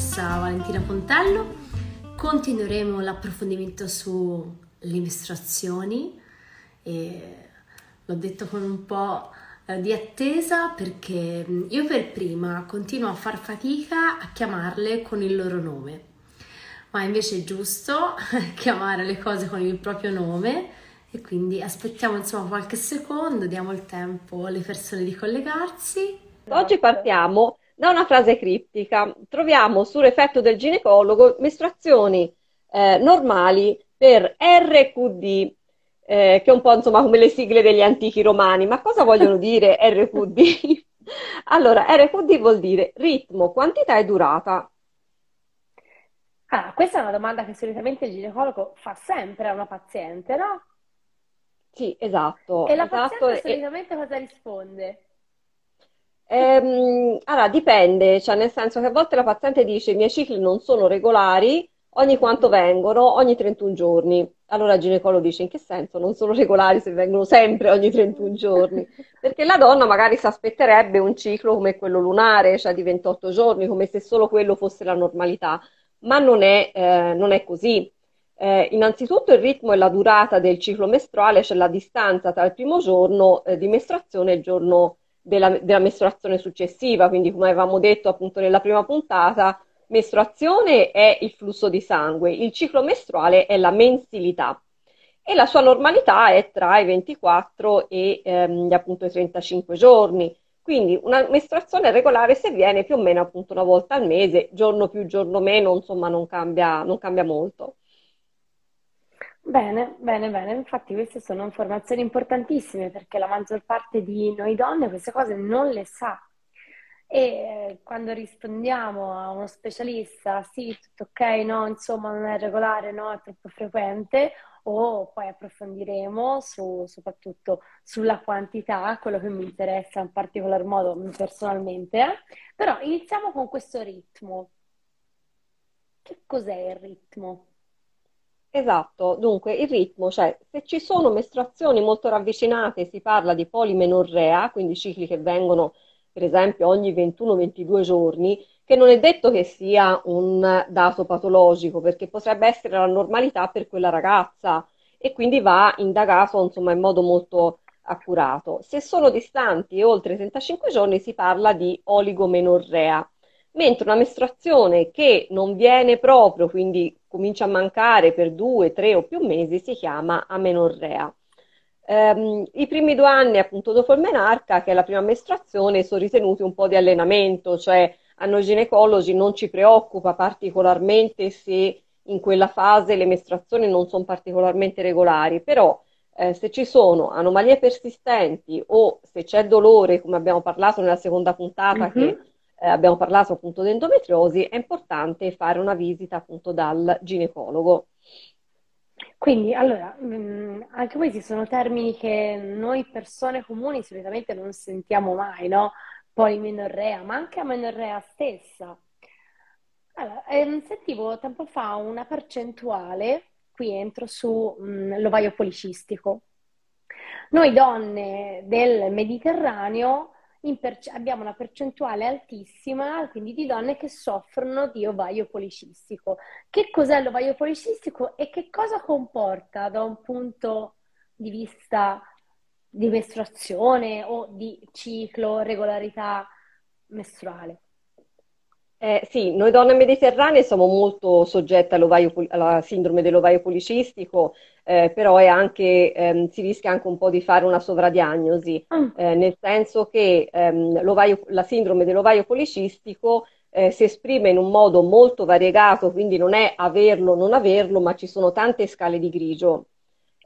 dottoressa Valentina Pontello. Continueremo l'approfondimento sulle mestruazioni e l'ho detto con un po' eh, di attesa perché mm, io per prima continuo a far fatica a chiamarle con il loro nome, ma invece è giusto chiamare le cose con il proprio nome e quindi aspettiamo insomma qualche secondo, diamo il tempo alle persone di collegarsi. Oggi partiamo da una frase criptica. Troviamo sull'effetto del ginecologo mestruazioni eh, normali per RQD, eh, che è un po' insomma come le sigle degli antichi romani. Ma cosa vogliono dire RQD? allora, RQD vuol dire ritmo, quantità e durata. Ah, questa è una domanda che solitamente il ginecologo fa sempre a una paziente, no? Sì, esatto. E la esatto, paziente solitamente cosa risponde? Ehm, allora, dipende, cioè nel senso che a volte la paziente dice i miei cicli non sono regolari, ogni quanto vengono? Ogni 31 giorni. Allora il ginecologo dice in che senso? Non sono regolari se vengono sempre ogni 31 giorni? Perché la donna magari si aspetterebbe un ciclo come quello lunare, cioè di 28 giorni, come se solo quello fosse la normalità, ma non è, eh, non è così. Eh, innanzitutto il ritmo e la durata del ciclo mestruale, cioè la distanza tra il primo giorno eh, di mestruazione e il giorno della, della, mestruazione successiva, quindi come avevamo detto appunto nella prima puntata, mestruazione è il flusso di sangue, il ciclo mestruale è la mensilità e la sua normalità è tra i 24 e ehm, appunto i 35 giorni. Quindi una mestruazione regolare se viene più o meno appunto una volta al mese, giorno più, giorno meno, insomma non cambia, non cambia molto. Bene, bene, bene. Infatti queste sono informazioni importantissime perché la maggior parte di noi donne queste cose non le sa. E eh, quando rispondiamo a uno specialista, sì, tutto ok, no, insomma, non è regolare, no, è troppo frequente, o poi approfondiremo su, soprattutto sulla quantità, quello che mi interessa in particolar modo personalmente. Però iniziamo con questo ritmo. Che cos'è il ritmo? Esatto, dunque il ritmo, cioè se ci sono mestruazioni molto ravvicinate, si parla di polimenorrea, quindi cicli che vengono per esempio ogni 21-22 giorni, che non è detto che sia un dato patologico, perché potrebbe essere la normalità per quella ragazza e quindi va indagato insomma, in modo molto accurato. Se sono distanti oltre 35 giorni si parla di oligomenorrea mentre una mestruazione che non viene proprio, quindi comincia a mancare per due, tre o più mesi, si chiama amenorrea. Um, I primi due anni, appunto, dopo il menarca, che è la prima mestruazione, sono ritenuti un po' di allenamento, cioè a noi ginecologi non ci preoccupa particolarmente se in quella fase le mestruazioni non sono particolarmente regolari, però eh, se ci sono anomalie persistenti o se c'è dolore, come abbiamo parlato nella seconda puntata, mm-hmm. che eh, abbiamo parlato appunto di endometriosi, è importante fare una visita appunto dal ginecologo. Quindi, allora, mm, anche questi sono termini che noi persone comuni solitamente non sentiamo mai, no? Polimenorrea, ma anche amenorrea stessa. Allora, ehm, sentivo tempo fa una percentuale, qui entro su mh, mm, policistico. Noi donne del Mediterraneo perce- abbiamo una percentuale altissima, quindi di donne che soffrono di ovaio policistico. Che cos'è l'ovaio policistico e che cosa comporta da un punto di vista di mestruazione o di ciclo, regolarità mestruale? Eh, sì, noi donne mediterranee siamo molto soggette alla sindrome dell'ovaio policistico, eh, però anche, ehm, si rischia anche un po' di fare una sovradiagnosi, mm. eh, nel senso che ehm, la sindrome dell'ovaio policistico eh, si esprime in un modo molto variegato, quindi non è averlo o non averlo, ma ci sono tante scale di grigio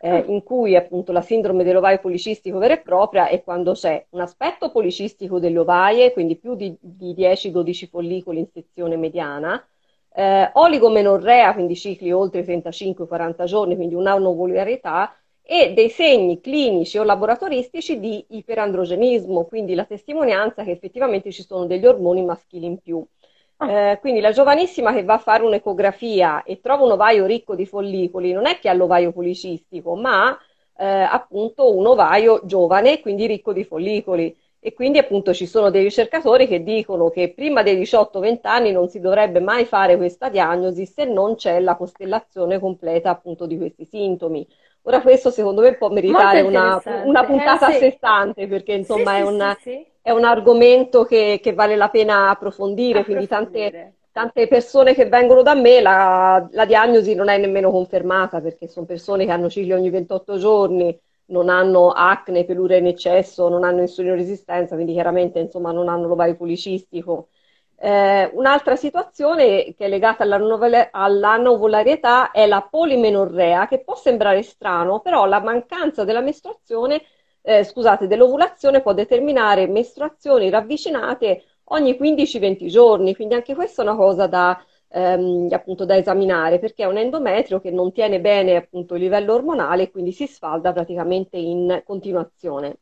eh, in cui appunto la sindrome dell'ovaio policistico vera e propria è quando c'è un aspetto policistico delle ovaie, quindi più di, di 10-12 follicoli in sezione mediana, eh, oligomenorrea, quindi cicli oltre 35-40 giorni, quindi un'anovolarità, e dei segni clinici o laboratoristici di iperandrogenismo, quindi la testimonianza che effettivamente ci sono degli ormoni maschili in più. Ah. Eh, quindi la giovanissima che va a fare un'ecografia e trova un ovaio ricco di follicoli, non è che ha l'ovaio policistico, ma eh, appunto un ovaio giovane, quindi ricco di follicoli. E quindi appunto ci sono dei ricercatori che dicono che prima dei 18-20 anni non si dovrebbe mai fare questa diagnosi se non c'è la costellazione completa appunto di questi sintomi. Ora questo secondo me può meritare una, una, puntata eh, sì. a sé stante perché insomma sì, è, un, sì, è, un, argomento che, che, vale la pena approfondire, approfondire. quindi tante, tante, persone che vengono da me la, la diagnosi non è nemmeno confermata perché sono persone che hanno cicli ogni 28 giorni, non hanno acne, pelure in eccesso, non hanno insulinoresistenza, quindi chiaramente insomma, non hanno l'ovario policistico. Eh, un'altra situazione che è legata all'anovularietà è la polimenorrea, che può sembrare strano, però la mancanza della mestruazione, eh, scusate, dell'ovulazione può determinare mestruazioni ravvicinate ogni 15-20 giorni, quindi anche questa è una cosa da, ehm, appunto da esaminare perché è un endometrio che non tiene bene appunto il livello ormonale e quindi si sfalda praticamente in continuazione.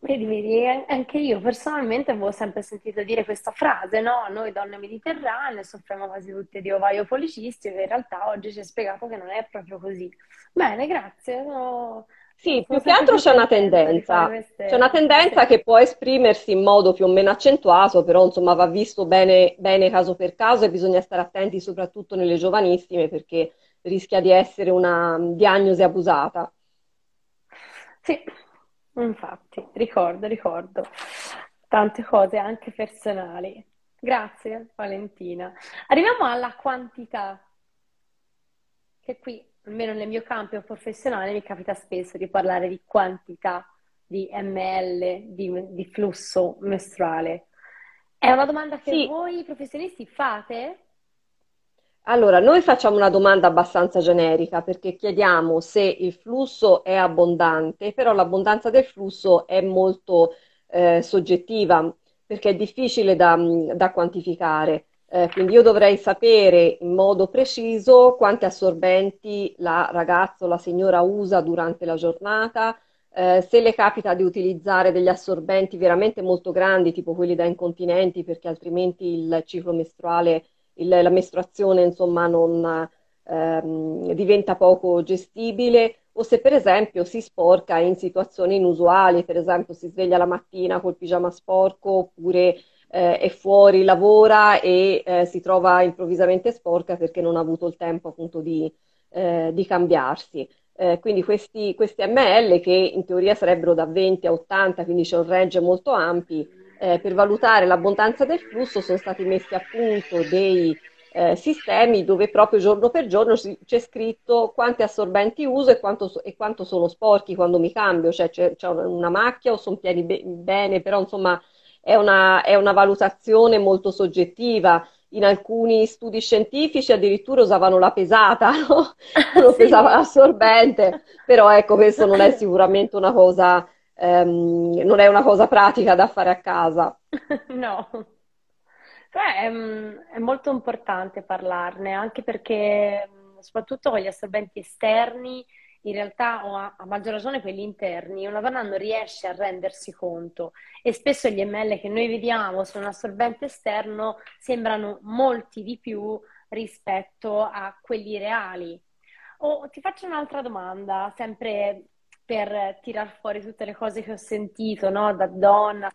Vedi, vedi, anche io personalmente avevo sempre sentito dire questa frase, no? Noi donne mediterranee soffriamo quasi tutte di ovaio policistico in realtà oggi ci hai spiegato che non è proprio così. Bene, grazie. No, sì, più che altro c'è una tendenza, c'è una tendenza che può esprimersi in modo più o meno accentuato, però insomma va visto bene, bene caso per caso e bisogna stare attenti soprattutto nelle giovanissime perché rischia di essere una diagnosi abusata. Sì, infatti, ricordo, ricordo tante cose anche personali. Grazie Valentina. Arriviamo alla quantità, che qui almeno nel mio campo professionale mi capita spesso di parlare di quantità di ml di, di flusso mestruale. È una domanda che sì. voi professionisti fate? Allora, noi facciamo una domanda abbastanza generica perché chiediamo se il flusso è abbondante, però l'abbondanza del flusso è molto eh, soggettiva perché è difficile da, da quantificare. Eh, quindi io dovrei sapere in modo preciso quanti assorbenti la ragazza o la signora usa durante la giornata, eh, se le capita di utilizzare degli assorbenti veramente molto grandi, tipo quelli da incontinenti, perché altrimenti il ciclo mestruale, il, la mestruazione, insomma, non ehm, diventa poco gestibile, o se per esempio si sporca in situazioni inusuali, per esempio si sveglia la mattina col pigiama sporco oppure eh, è fuori, lavora e eh, si trova improvvisamente sporca perché non ha avuto il tempo appunto di, eh, di cambiarsi. Eh, quindi questi, questi, ml che in teoria sarebbero da 20 a 80, quindi c'è un range molto ampi, eh, per valutare l'abbondanza del flusso sono stati messi a punto dei eh, sistemi dove proprio giorno per giorno c'è scritto quanti assorbenti uso e quanto, e quanto sono sporchi quando mi cambio, cioè c'è, c'è una macchia o sono pieni be- bene, però insomma è una, è una valutazione molto soggettiva. In alcuni studi scientifici addirittura usavano la pesata, no? non sì. pesava l'assorbente, però ecco, questo non è sicuramente una cosa, ehm, non è una cosa pratica da fare a casa. No, è, è, molto importante parlarne, anche perché soprattutto con gli assorbenti esterni in realtà, o a, a, maggior ragione quelli interni, una donna non riesce a rendersi conto e spesso gli ml che noi vediamo su un assorbente esterno sembrano molti di più rispetto a quelli reali. Oh, ti faccio un'altra domanda, sempre per tirar fuori tutte le cose che ho sentito no? da donna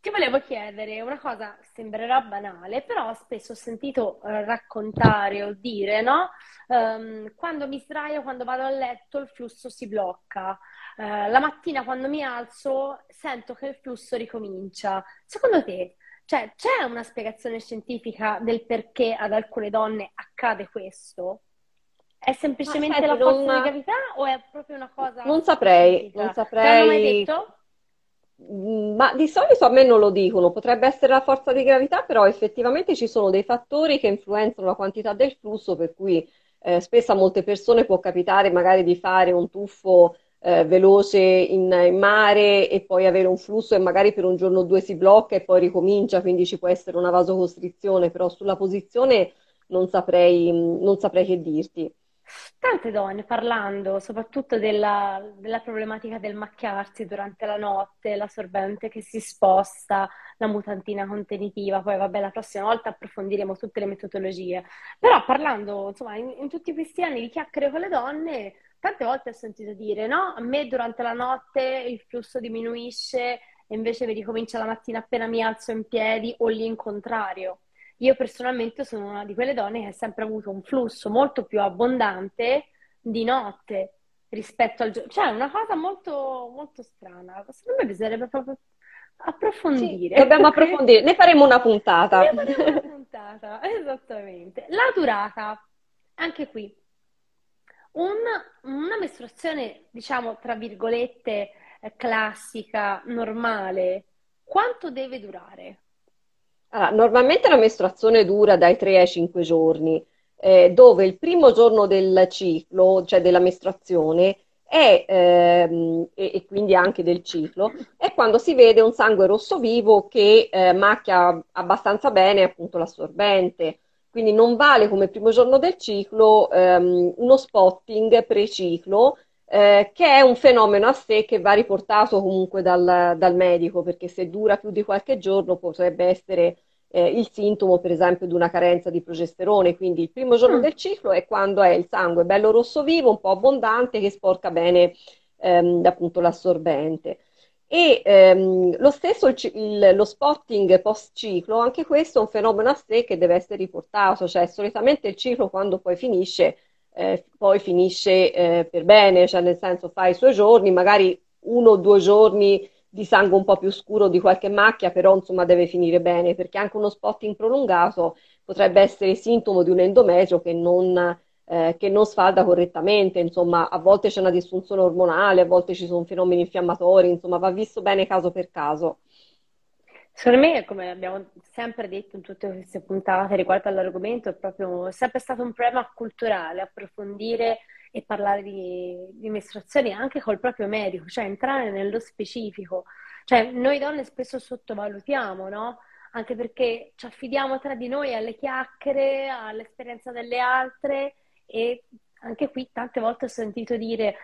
ti volevo chiedere una cosa, sembrerà banale, però spesso ho sentito eh, raccontare o dire, no? Um, quando mi sdraio, quando vado a letto, il flusso si blocca. Uh, la mattina quando mi alzo sento che il flusso ricomincia. Secondo te, cioè, c'è una spiegazione scientifica del perché ad alcune donne accade questo? È semplicemente Aspetta, la forza non... di gravità o è proprio una cosa... Non saprei, non saprei. Ti hanno mai detto? Ma di solito a me non lo dicono, potrebbe essere la forza di gravità, però effettivamente ci sono dei fattori che influenzano la quantità del flusso, per cui eh, spesso a molte persone può capitare magari di fare un tuffo eh, veloce in, in, mare e poi avere un flusso e magari per un giorno o due si blocca e poi ricomincia, quindi ci può essere una vasocostrizione, però sulla posizione non saprei, non saprei che dirti. Tante donne parlando soprattutto della, della, problematica del macchiarsi durante la notte, la sorbente che si sposta, la mutantina contenitiva, poi vabbè la prossima volta approfondiremo tutte le metodologie, però parlando insomma in, in tutti questi anni di chiacchiere con le donne, tante volte ho sentito dire no, a me durante la notte il flusso diminuisce e invece mi ricomincia la mattina appena mi alzo in piedi o l'incontrario. Io personalmente sono una di quelle donne che ha sempre avuto un flusso molto più abbondante di notte rispetto al giorno. Cioè, è una cosa molto, molto strana. Secondo me bisognerebbe proprio approfondire. Sì, dobbiamo approfondire. Ne faremo una puntata. Ne faremo una puntata, esattamente. La durata, anche qui. Un, una mestruazione, diciamo, tra virgolette, eh, classica, normale, quanto deve durare? Allora, normalmente la mestruazione dura dai 3 ai 5 giorni, eh, dove il primo giorno del ciclo, cioè della mestruazione, è, ehm, e, e, quindi anche del ciclo, è quando si vede un sangue rosso vivo che eh, macchia abbastanza bene appunto l'assorbente. Quindi non vale come primo giorno del ciclo ehm, uno spotting pre-ciclo, eh, che è un fenomeno a sé che va riportato comunque dal, dal, medico, perché se dura più di qualche giorno potrebbe essere eh, il sintomo, per esempio, di una carenza di progesterone. Quindi il primo giorno mm. del ciclo è quando è il sangue bello rosso vivo, un po' abbondante, che sporca bene ehm, appunto l'assorbente. E ehm, lo stesso il, il, lo spotting post ciclo, anche questo è un fenomeno a sé che deve essere riportato, cioè solitamente il ciclo quando poi finisce eh, poi finisce eh, per bene, cioè nel senso fa i suoi giorni, magari uno o due giorni di sangue un po' più scuro di qualche macchia, però insomma deve finire bene, perché anche uno spotting prolungato potrebbe essere sintomo di un endometrio che non, eh, che non sfalda correttamente, insomma a volte c'è una disfunzione ormonale, a volte ci sono fenomeni infiammatori, insomma va visto bene caso per caso. Secondo me, come abbiamo sempre detto in tutte queste puntate riguardo all'argomento, è proprio sempre stato un problema culturale approfondire e parlare di, di mestruazioni anche col proprio medico, cioè entrare nello specifico. Cioè, noi donne spesso sottovalutiamo, no? Anche perché ci affidiamo tra di noi alle chiacchiere, all'esperienza delle altre e anche qui tante volte ho sentito dire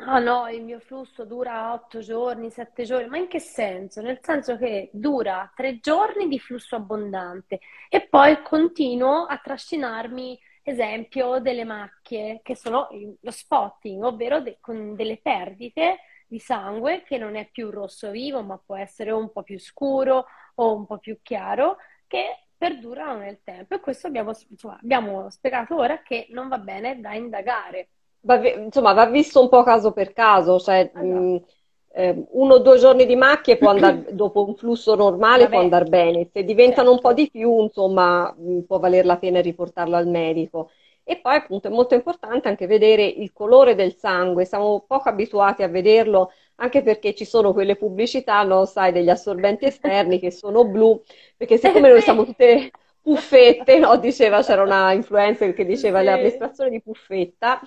Ah no, il mio flusso dura 8 giorni, 7 giorni, ma in che senso? Nel senso che dura 3 giorni di flusso abbondante e poi continuo a trascinarmi, esempio, delle macchie, che sono lo spotting, ovvero de- con delle perdite di sangue che non è più rosso vivo, ma può essere un po' più scuro o un po' più chiaro, che perdurano nel tempo. E questo abbiamo, insomma, abbiamo spiegato ora che non va bene da indagare va, insomma, va visto un po' caso per caso, cioè mh, mm, eh, uno o due giorni di macchie può andare, dopo un flusso normale Vabbè. può andare bene, se diventano certo. un po' di più, insomma, mh, può valer la pena riportarlo al medico. E poi appunto è molto importante anche vedere il colore del sangue, siamo poco abituati a vederlo anche perché ci sono quelle pubblicità, no, sai, degli assorbenti esterni che sono blu, perché siccome noi siamo tutte puffette, no? Diceva, c'era una influencer che diceva sì. l'amministrazione di puffetta.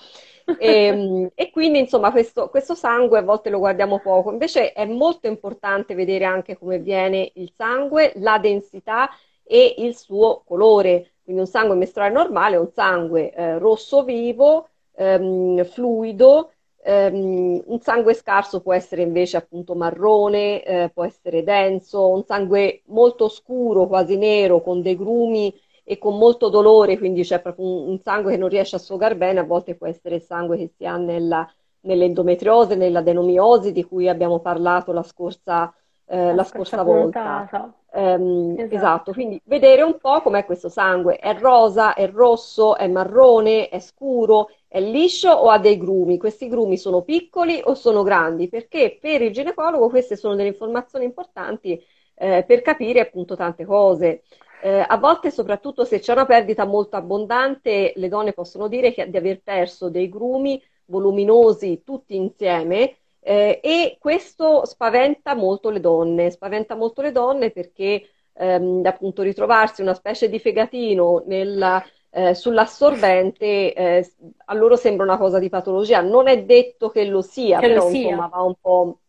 E, ehm, e, quindi, insomma, questo, questo, sangue a volte lo guardiamo poco. Invece è molto importante vedere anche come viene il sangue, la densità e il suo colore. Quindi un sangue mestruale normale è un sangue eh, rosso vivo, ehm, fluido, Um, un sangue scarso può essere invece appunto marrone, eh, può essere denso, un sangue molto scuro, quasi nero, con dei grumi e con molto dolore, quindi c'è proprio un, un sangue che non riesce a sfogare bene, a volte può essere il sangue che si ha nella, nell'endometriosi, nell'adenomiosi di cui abbiamo parlato la scorsa, eh, la, scorsa volta. Um, esatto. esatto. quindi vedere un po' com'è questo sangue, è rosa, è rosso, è marrone, è scuro, è liscio o ha dei grumi? Questi grumi sono piccoli o sono grandi? Perché per il ginecologo queste sono delle informazioni importanti eh, per capire appunto tante cose. Eh, a volte, soprattutto se c'è una perdita molto abbondante, le donne possono dire che, di aver perso dei grumi voluminosi tutti insieme eh, e questo spaventa molto le donne, spaventa molto le donne perché ehm, appunto ritrovarsi una specie di fegatino nella eh, sull'assorbente eh, a loro sembra una cosa di patologia. Non è detto che lo sia, che però lo sia. insomma va un po'...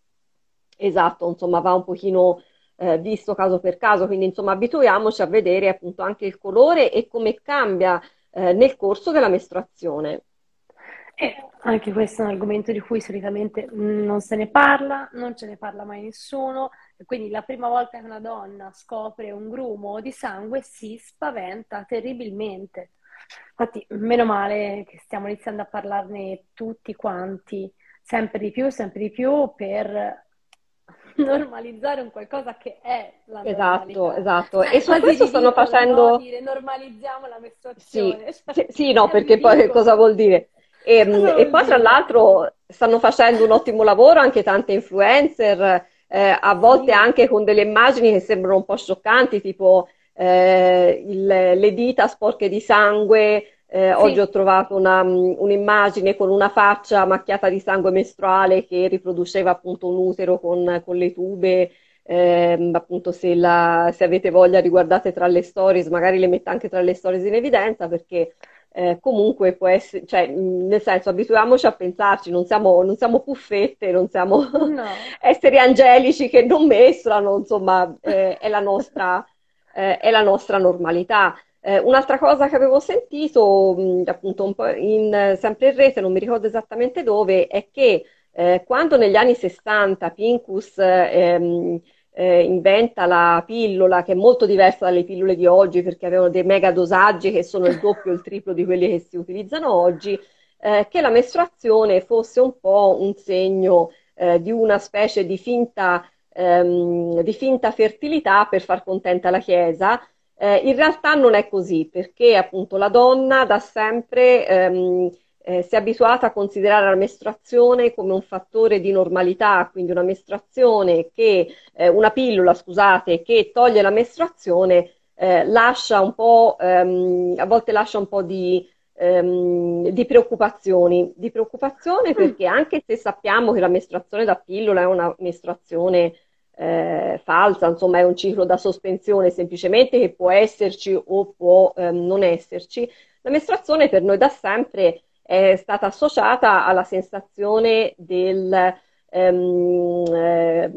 Esatto, insomma va un pochino eh, visto caso per caso, quindi insomma abituiamoci a vedere appunto anche il colore e come cambia eh, nel corso della mestruazione. E anche questo è un argomento di cui solitamente non se ne parla, non ce ne parla mai nessuno, quindi la prima volta che una donna scopre un grumo di sangue si spaventa terribilmente. Infatti, meno male che stiamo iniziando a parlarne tutti quanti, sempre di più, sempre di più, per normalizzare un qualcosa che è la Esatto, esatto. E su questo stanno facendo... Dire, normalizziamo la mestruazione. Sì, sì, sì no, perché poi che cosa vuol dire? E, e, poi tra l'altro stanno facendo un ottimo lavoro anche tante influencer, eh, a volte anche con delle immagini che sembrano un po' scioccanti, tipo eh, il, le dita sporche di sangue. Eh, sì. Oggi ho trovato una, un'immagine con una faccia macchiata di sangue mestruale che riproduceva appunto un utero con, con le tube. Eh, appunto se, la, se, avete voglia riguardate tra le stories, magari le metto anche tra le stories in evidenza perché eh, comunque può essere, cioè, nel senso, abituiamoci a pensarci, non siamo, non siamo puffette, non siamo no. esseri angelici che non mestrano, insomma, eh, è, la nostra, eh, è, la nostra, normalità. Eh, un'altra cosa che avevo sentito, mh, appunto, un po' in, sempre in rete, non mi ricordo esattamente dove, è che eh, quando negli anni 60 Pincus ehm, eh, inventa la pillola che è molto diversa dalle pillole di oggi perché avevano dei mega dosaggi che sono il doppio o il triplo di quelli che si utilizzano oggi, eh, che la mestruazione fosse un po' un segno eh, di una specie di finta, ehm, di finta, fertilità per far contenta la Chiesa. Eh, in realtà non è così perché appunto la donna da sempre ehm, eh, si è abituata a considerare la mestruazione come un fattore di normalità, quindi una mestruazione che, eh, una pillola, scusate, che toglie la mestruazione, eh, lascia un po', ehm, a volte lascia un po' di, ehm, di preoccupazioni, di preoccupazione mm. perché anche se sappiamo che la mestruazione da pillola è una mestruazione eh, falsa, insomma è un ciclo da sospensione semplicemente che può esserci o può ehm, non esserci, la mestruazione per noi da sempre è stata associata alla sensazione del, ehm, eh,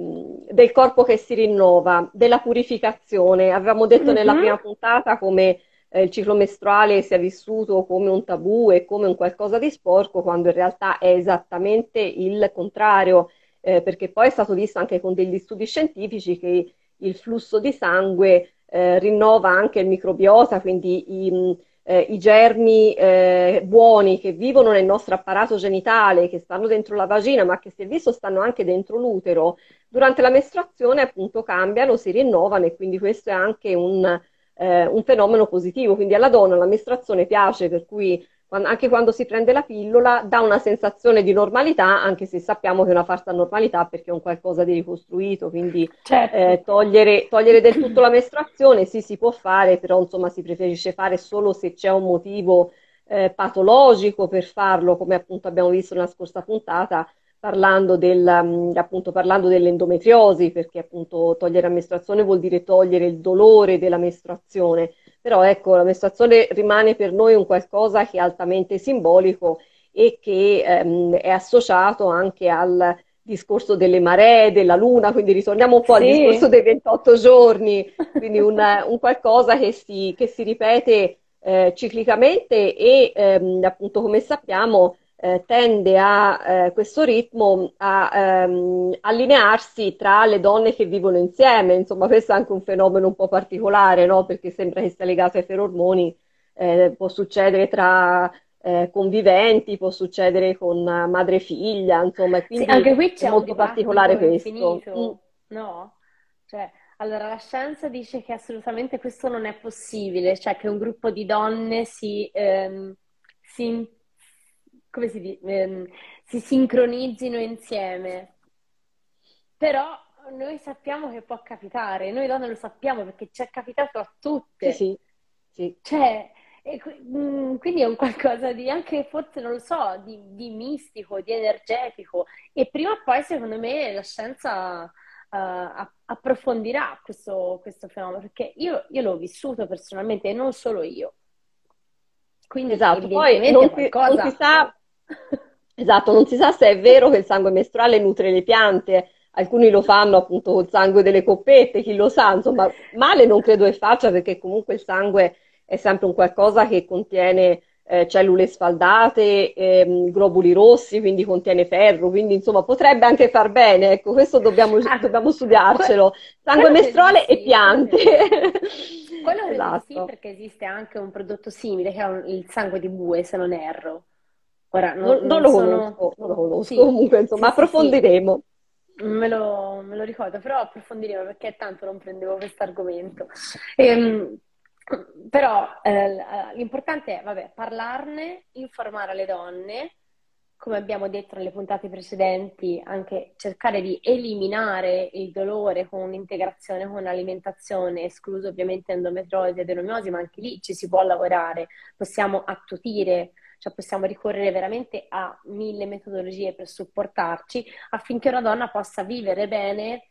del corpo che si rinnova, della purificazione. Avevamo detto mm-hmm. nella mhm. prima puntata come eh, il ciclo mestruale sia vissuto come un tabù e come un qualcosa di sporco, quando in realtà è esattamente il contrario, eh, perché poi è stato visto anche con degli studi scientifici che il flusso di sangue eh, rinnova anche il microbiota, quindi i eh, i germi eh, buoni che vivono nel nostro apparato genitale, che stanno dentro la vagina, ma che si è visto stanno anche dentro l'utero, durante la mestruazione appunto cambiano, si rinnovano e quindi questo è anche un, eh, un fenomeno positivo. Quindi alla donna la mestruazione piace, per cui anche quando si prende la pillola, dà una sensazione di normalità, anche se sappiamo che è una falsa normalità perché è un qualcosa di ricostruito, quindi certo. eh, togliere, togliere, del tutto la mestruazione sì si può fare, però insomma si preferisce fare solo se c'è un motivo eh, patologico per farlo, come appunto abbiamo visto nella scorsa puntata, parlando, del, appunto, parlando dell'endometriosi, perché appunto togliere la mestruazione vuol dire togliere il dolore della mestruazione però ecco, la mestruazione rimane per noi un qualcosa che è altamente simbolico e che ehm, è associato anche al discorso delle maree, della luna, quindi ritorniamo un po' sì. al discorso dei 28 giorni, quindi un, un qualcosa che si, che si ripete eh, ciclicamente e ehm, appunto come sappiamo eh, tende a eh, questo ritmo a ehm, allinearsi tra le donne che vivono insieme. Insomma, questo è anche un fenomeno un po' particolare, no? Perché sembra che sia legato ai ferormoni, eh, può succedere tra eh, conviventi, può succedere con madre e figlia, insomma, quindi sì, anche qui c'è è molto particolare questo. Mm. No? Cioè, allora, la scienza dice che assolutamente questo non è possibile, cioè che un gruppo di donne si, ehm, si come si dice, ehm, si sincronizzino insieme. Però noi sappiamo che può capitare, noi donne lo sappiamo perché ci è capitato a tutte. Sì, sì. Cioè, mm, quindi è un qualcosa di anche forse, non lo so, di, di, mistico, di energetico. E prima o poi, secondo me, la scienza uh, approfondirà questo, questo, fenomeno, perché io, io l'ho vissuto personalmente e non solo io. Quindi esatto, poi non, qualcosa... non si sa Esatto, non si sa se è vero che il sangue mestruale nutre le piante, alcuni lo fanno appunto col sangue delle coppette, chi lo sa, insomma, male non credo che faccia perché comunque il sangue è sempre un qualcosa che contiene eh, cellule sfaldate, ehm, globuli rossi, quindi contiene ferro, quindi insomma potrebbe anche far bene, ecco, questo dobbiamo, ah, dobbiamo studiarcelo. Sangue mestruale e piante. Quello esatto. sì, perché esiste anche un prodotto simile che è il sangue di bue, se non erro. Ora, non, non, non lo, sono... conosco, non lo conosco, sì, comunque insomma sì, approfondiremo. Sì, me, lo, me lo, ricordo, però approfondiremo perché tanto non prendevo questo argomento. Ehm, però eh, l'importante è, vabbè, parlarne, informare le donne, come abbiamo detto nelle puntate precedenti, anche cercare di eliminare il dolore con un'integrazione con l'alimentazione, escluso ovviamente endometriosi e adenomiosi, ma anche lì ci si può lavorare, possiamo attutire, cioè possiamo ricorrere veramente a mille metodologie per supportarci affinché una donna possa vivere bene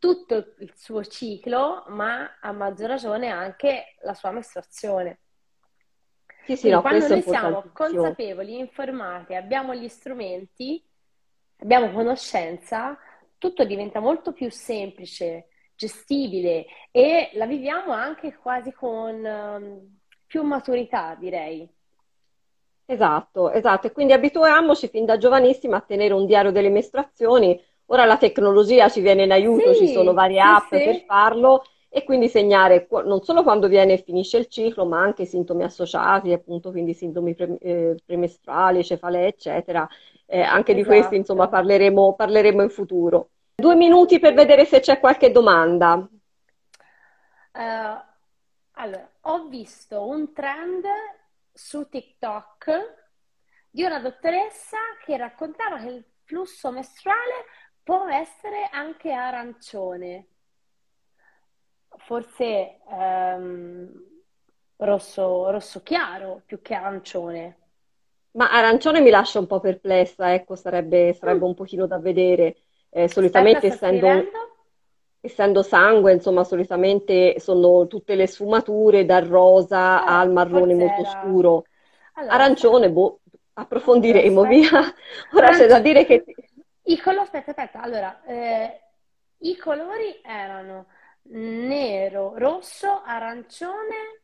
tutto il suo ciclo, ma a maggior ragione anche la sua mestruazione. Sì, sì, no, quando noi siamo consapevoli, informati, abbiamo gli strumenti, abbiamo conoscenza, tutto diventa molto più semplice, gestibile e la viviamo anche quasi con um, più maturità, direi. Esatto, esatto. E quindi abituiamoci fin da giovanissima a tenere un diario delle mestruazioni Ora la tecnologia ci viene in aiuto, sì, ci sono varie sì, app sì. per farlo e quindi segnare non solo quando viene e finisce il ciclo, ma anche i sintomi associati, appunto, quindi sintomi pre, eh, premestruali, cefalee, eccetera. Eh, anche esatto. di questi, insomma, parleremo, parleremo in futuro. Due minuti per vedere se c'è qualche domanda. Uh, allora, ho visto un trend su TikTok di una dottoressa che raccontava che il flusso mestruale può essere anche arancione, forse ehm, rosso, rosso chiaro più che arancione. Ma arancione mi lascia un po' perplessa, ecco, sarebbe, sarebbe mm. un pochino da vedere. Eh, solitamente essendo, essendo, sangue, insomma, solitamente sono tutte le sfumature dal rosa ah, al marrone molto era... scuro. Allora, Arancione, boh, approfondiremo, allora, via. Ora c'è da dire che i colori, aspetta, aspetta, allora, eh, i colori erano nero, rosso, arancione,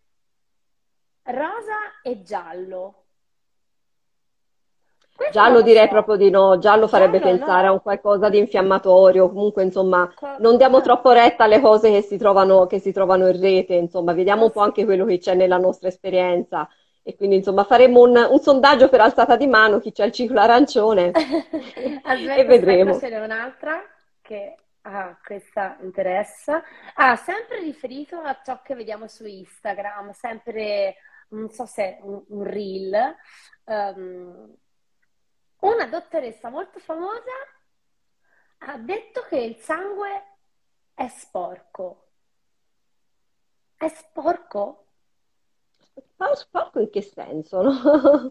rosa e giallo. Questo giallo direi so. proprio di no, giallo farebbe giallo pensare no. a un qualcosa di infiammatorio, comunque insomma non diamo troppo retta alle cose che si trovano, che si trovano in rete, insomma vediamo un po' anche quello che c'è nella nostra esperienza. E quindi insomma faremo un, un, sondaggio per alzata di mano, chi c'è il ciclo arancione aspetta, e vedremo. Aspetta, ce n'è un'altra che ah, questa interessa. Ah, sempre riferito a ciò che vediamo su Instagram, sempre, non so se un, un reel. Um, una dottoressa molto famosa ha detto che il sangue è sporco. È sporco? Sporco in che senso? No?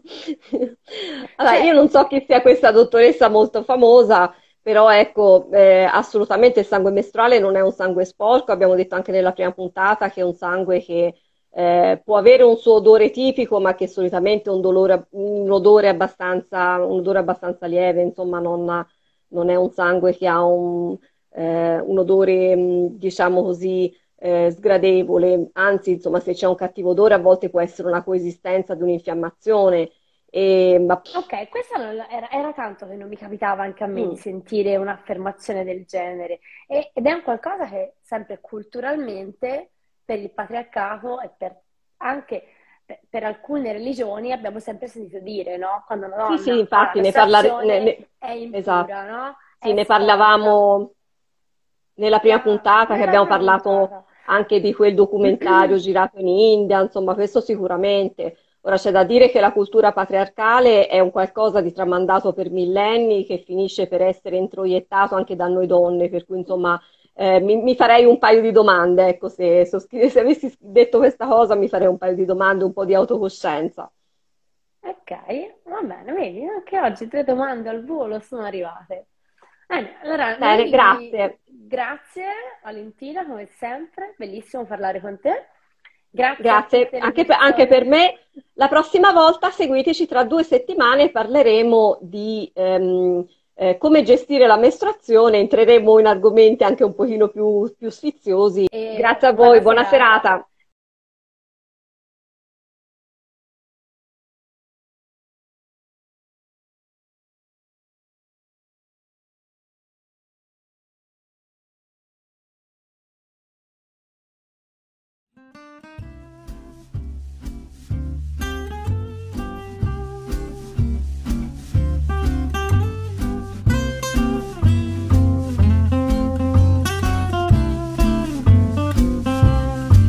allora, io non so chi sia questa dottoressa molto famosa, però ecco, eh, assolutamente il sangue mestruale non è un sangue sporco, abbiamo detto anche nella prima puntata che è un sangue che eh, può avere un suo odore tipico, ma che solitamente è un, dolore, un, odore, abbastanza, un odore abbastanza lieve, insomma non, non, è un sangue che ha un, eh, un odore, diciamo così, eh, sgradevole, anzi, insomma, se c'è un cattivo odore a volte può essere una coesistenza di un'infiammazione. E, ma... Ok, questo era, era, tanto che non mi capitava anche a me mm. di sentire un'affermazione del genere e, ed è un qualcosa che sempre culturalmente per il patriarcato e per anche per alcune religioni abbiamo sempre sentito dire, no? Quando una donna sì, sì, infatti ne, parlare, ne, ne, è impura, esatto. no? Sì, è ne parlavamo nella prima puntata che abbiamo parlato puntata anche di quel documentario girato in India, insomma questo sicuramente. Ora c'è da dire che la cultura patriarcale è un qualcosa di tramandato per millenni che finisce per essere introiettato anche da noi donne, per cui insomma eh, mi, mi, farei un paio di domande, ecco, se, se, avessi detto questa cosa mi farei un paio di domande, un po' di autocoscienza. Ok, va bene, vedi, anche oggi tre domande al volo sono arrivate. Bene, allora, Bene, noi... grazie. Grazie Valentina, come sempre, bellissimo parlare con te. Grazie, Grazie. Anche, per, anche, per, me. La prossima volta seguiteci tra due settimane parleremo di ehm, eh, come gestire la mestruazione, entreremo in argomenti anche un pochino più, più sfiziosi. E Grazie a voi, buona, buona serata. serata.